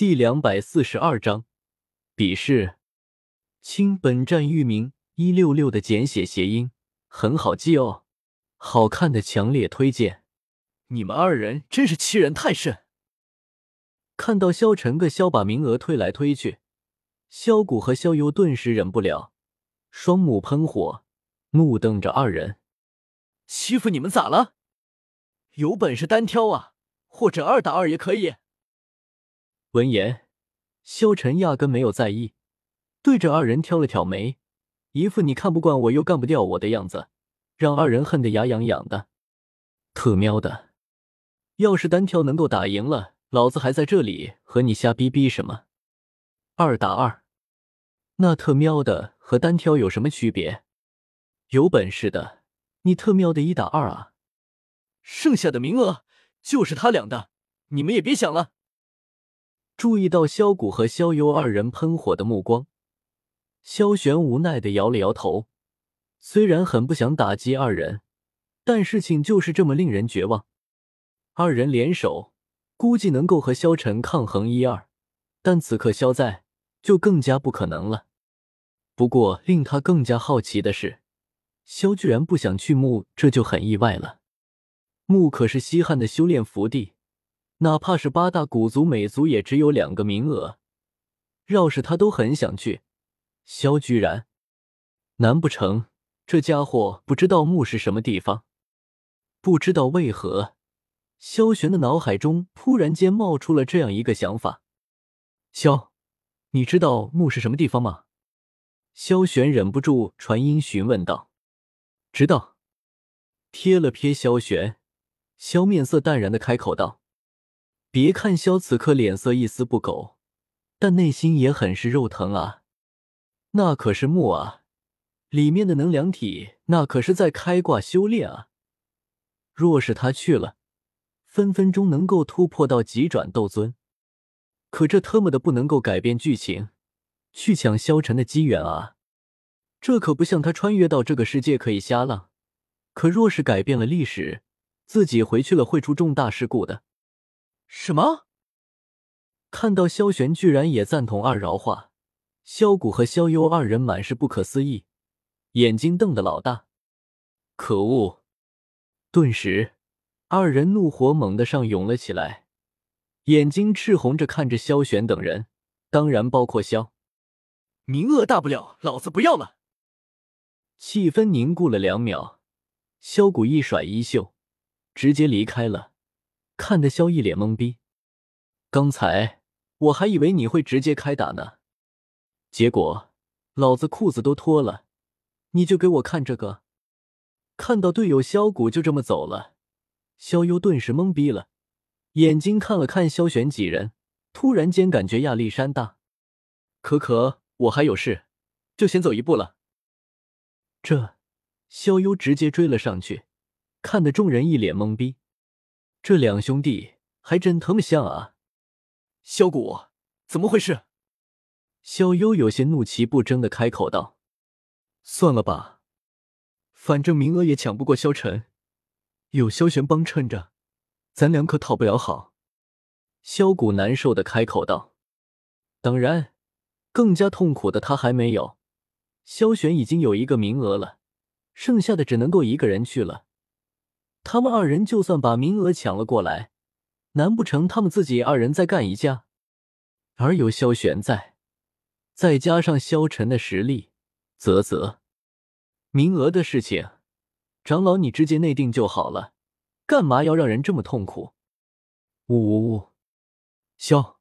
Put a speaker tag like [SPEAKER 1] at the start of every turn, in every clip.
[SPEAKER 1] 第两百四十二章比试。清，本站域名一六六的简写谐音，很好记哦。好看的强烈推荐。
[SPEAKER 2] 你们二人真是欺人太甚！
[SPEAKER 1] 看到萧晨个萧把名额推来推去，萧谷和萧幽顿时忍不了，双目喷火，怒瞪着二人。
[SPEAKER 2] 欺负你们咋了？有本事单挑啊，或者二打二也可以。
[SPEAKER 1] 闻言，萧晨压根没有在意，对着二人挑了挑眉，一副你看不惯我又干不掉我的样子，让二人恨得牙痒痒的。特喵的！要是单挑能够打赢了，老子还在这里和你瞎逼逼什么？二打二，那特喵的和单挑有什么区别？有本事的，你特喵的一打二啊！
[SPEAKER 2] 剩下的名额就是他俩的，你们也别想了。
[SPEAKER 1] 注意到萧谷和萧幽二人喷火的目光，萧玄无奈的摇了摇头。虽然很不想打击二人，但事情就是这么令人绝望。二人联手，估计能够和萧晨抗衡一二，但此刻萧在，就更加不可能了。不过令他更加好奇的是，萧居然不想去墓，这就很意外了。墓可是西汉的修炼福地。哪怕是八大古族，每族也只有两个名额。要是他都很想去，萧居然，难不成这家伙不知道墓是什么地方？不知道为何，萧玄的脑海中突然间冒出了这样一个想法：萧，你知道墓是什么地方吗？萧玄忍不住传音询问道：“知道。”瞥了瞥萧玄，萧面色淡然的开口道。别看萧此刻脸色一丝不苟，但内心也很是肉疼啊！那可是木啊，里面的能量体那可是在开挂修炼啊！若是他去了，分分钟能够突破到极转斗尊。可这特么的不能够改变剧情，去抢萧晨的机缘啊！这可不像他穿越到这个世界可以瞎浪。可若是改变了历史，自己回去了会出重大事故的。
[SPEAKER 2] 什么？
[SPEAKER 1] 看到萧玄居然也赞同二饶话，萧谷和萧幽二人满是不可思议，眼睛瞪得老大。可恶！顿时，二人怒火猛地上涌了起来，眼睛赤红着看着萧玄等人，当然包括萧。
[SPEAKER 2] 名额大不了，老子不要了。
[SPEAKER 1] 气氛凝固了两秒，萧谷一甩衣袖，直接离开了。看得萧一脸懵逼，刚才我还以为你会直接开打呢，结果老子裤子都脱了，你就给我看这个。看到队友萧谷就这么走了，萧幽顿时懵逼了，眼睛看了看萧玄几人，突然间感觉压力山大。可可，我还有事，就先走一步了。这，萧幽直接追了上去，看得众人一脸懵逼。这两兄弟还真他妈像啊！
[SPEAKER 2] 萧谷，怎么回事？
[SPEAKER 1] 萧幽有些怒其不争的开口道：“算了吧，反正名额也抢不过萧晨，有萧玄帮衬着，咱俩可讨不了好。”萧谷难受的开口道：“当然，更加痛苦的他还没有，萧玄已经有一个名额了，剩下的只能够一个人去了。”他们二人就算把名额抢了过来，难不成他们自己二人再干一架？而有萧玄在，再加上萧晨的实力，啧啧，名额的事情，长老你直接内定就好了，干嘛要让人这么痛苦？呜呜呜！萧，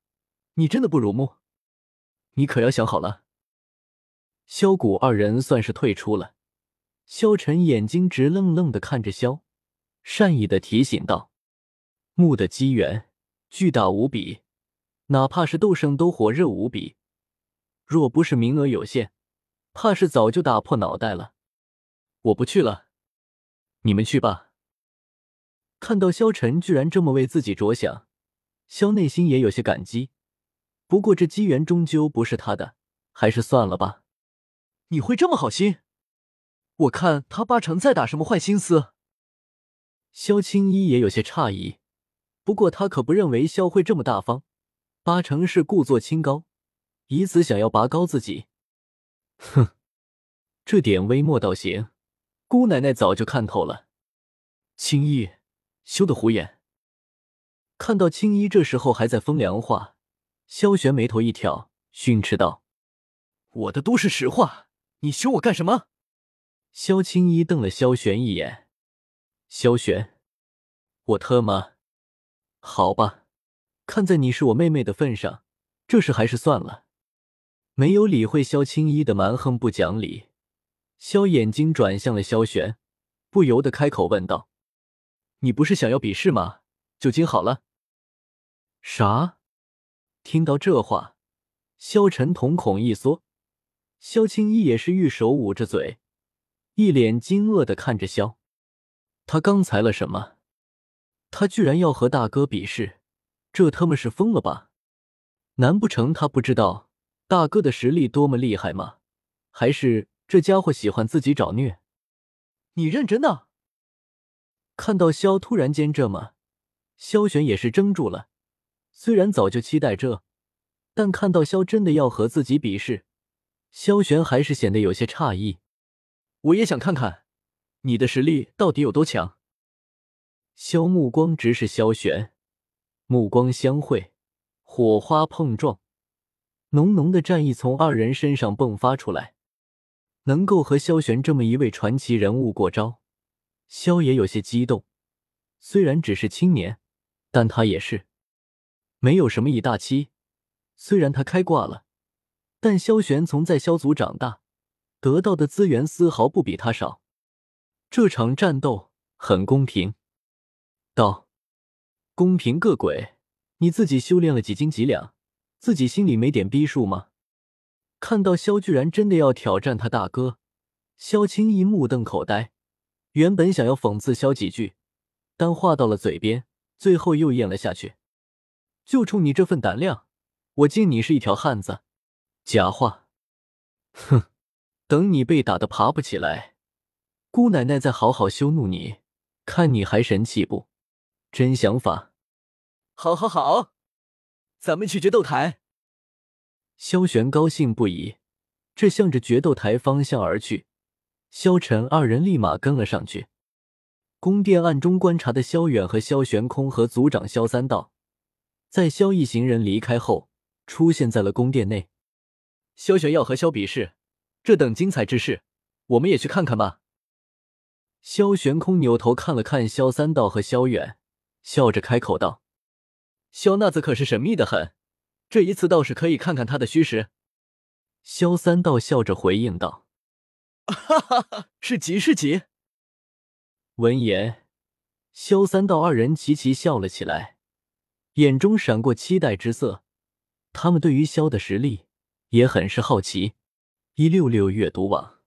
[SPEAKER 1] 你真的不辱目，你可要想好了。萧谷二人算是退出了，萧晨眼睛直愣愣的看着萧。善意的提醒道：“木的机缘巨大无比，哪怕是斗圣都火热无比。若不是名额有限，怕是早就打破脑袋了。我不去了，你们去吧。”看到萧晨居然这么为自己着想，萧内心也有些感激。不过这机缘终究不是他的，还是算了吧。
[SPEAKER 2] 你会这么好心？我看他八成在打什么坏心思。
[SPEAKER 1] 萧青衣也有些诧异，不过他可不认为萧会这么大方，八成是故作清高，以此想要拔高自己。哼，这点微末倒行，姑奶奶早就看透了。
[SPEAKER 2] 青衣，休得胡言！
[SPEAKER 1] 看到青衣这时候还在风凉话，萧玄眉头一挑，训斥道：“
[SPEAKER 2] 我的都是实话，你凶我干什么？”
[SPEAKER 1] 萧青衣瞪了萧玄一眼：“萧玄，我特么……好吧，看在你是我妹妹的份上，这事还是算了。”没有理会萧青衣的蛮横不讲理，萧眼睛转向了萧玄，不由得开口问道：“
[SPEAKER 2] 你不是想要比试吗？就今好了。”
[SPEAKER 1] 啥？听到这话，萧晨瞳孔一缩，萧青衣也是玉手捂着嘴，一脸惊愕的看着萧。他刚才了什么？他居然要和大哥比试，这他妈是疯了吧？难不成他不知道大哥的实力多么厉害吗？还是这家伙喜欢自己找虐？
[SPEAKER 2] 你认真的？
[SPEAKER 1] 看到萧突然间这么，萧玄也是怔住了。虽然早就期待这，但看到萧真的要和自己比试，萧玄还是显得有些诧异。
[SPEAKER 2] 我也想看看你的实力到底有多强。
[SPEAKER 1] 萧目光直视萧玄，目光相会，火花碰撞，浓浓的战意从二人身上迸发出来。能够和萧玄这么一位传奇人物过招，萧也有些激动。虽然只是青年，但他也是。没有什么以大欺，虽然他开挂了，但萧玄从在萧族长大，得到的资源丝毫不比他少。这场战斗很公平。道：公平个鬼！你自己修炼了几斤几两，自己心里没点逼数吗？看到萧居然真的要挑战他大哥，萧青一目瞪口呆。原本想要讽刺萧几句，但话到了嘴边，最后又咽了下去。就冲你这份胆量，我敬你是一条汉子。假话，哼！等你被打的爬不起来，姑奶奶再好好羞怒你，看你还神气不？真想法。
[SPEAKER 2] 好，好，好，咱们去决斗台。
[SPEAKER 1] 萧玄高兴不已，这向着决斗台方向而去。萧晨二人立马跟了上去。宫殿暗中观察的萧远和萧玄空和族长萧三道。在萧一行人离开后，出现在了宫殿内。
[SPEAKER 2] 萧玄要和萧比试，这等精彩之事，我们也去看看吧。
[SPEAKER 1] 萧玄空扭头看了看萧三道和萧远，笑着开口道：“
[SPEAKER 2] 萧那子可是神秘的很，这一次倒是可以看看他的虚实。”
[SPEAKER 1] 萧三道笑着回应道：“
[SPEAKER 2] 哈哈哈，是吉是吉。”
[SPEAKER 1] 闻言，萧三道二人齐齐笑了起来。眼中闪过期待之色，他们对于萧的实力也很是好奇。一六六阅读网。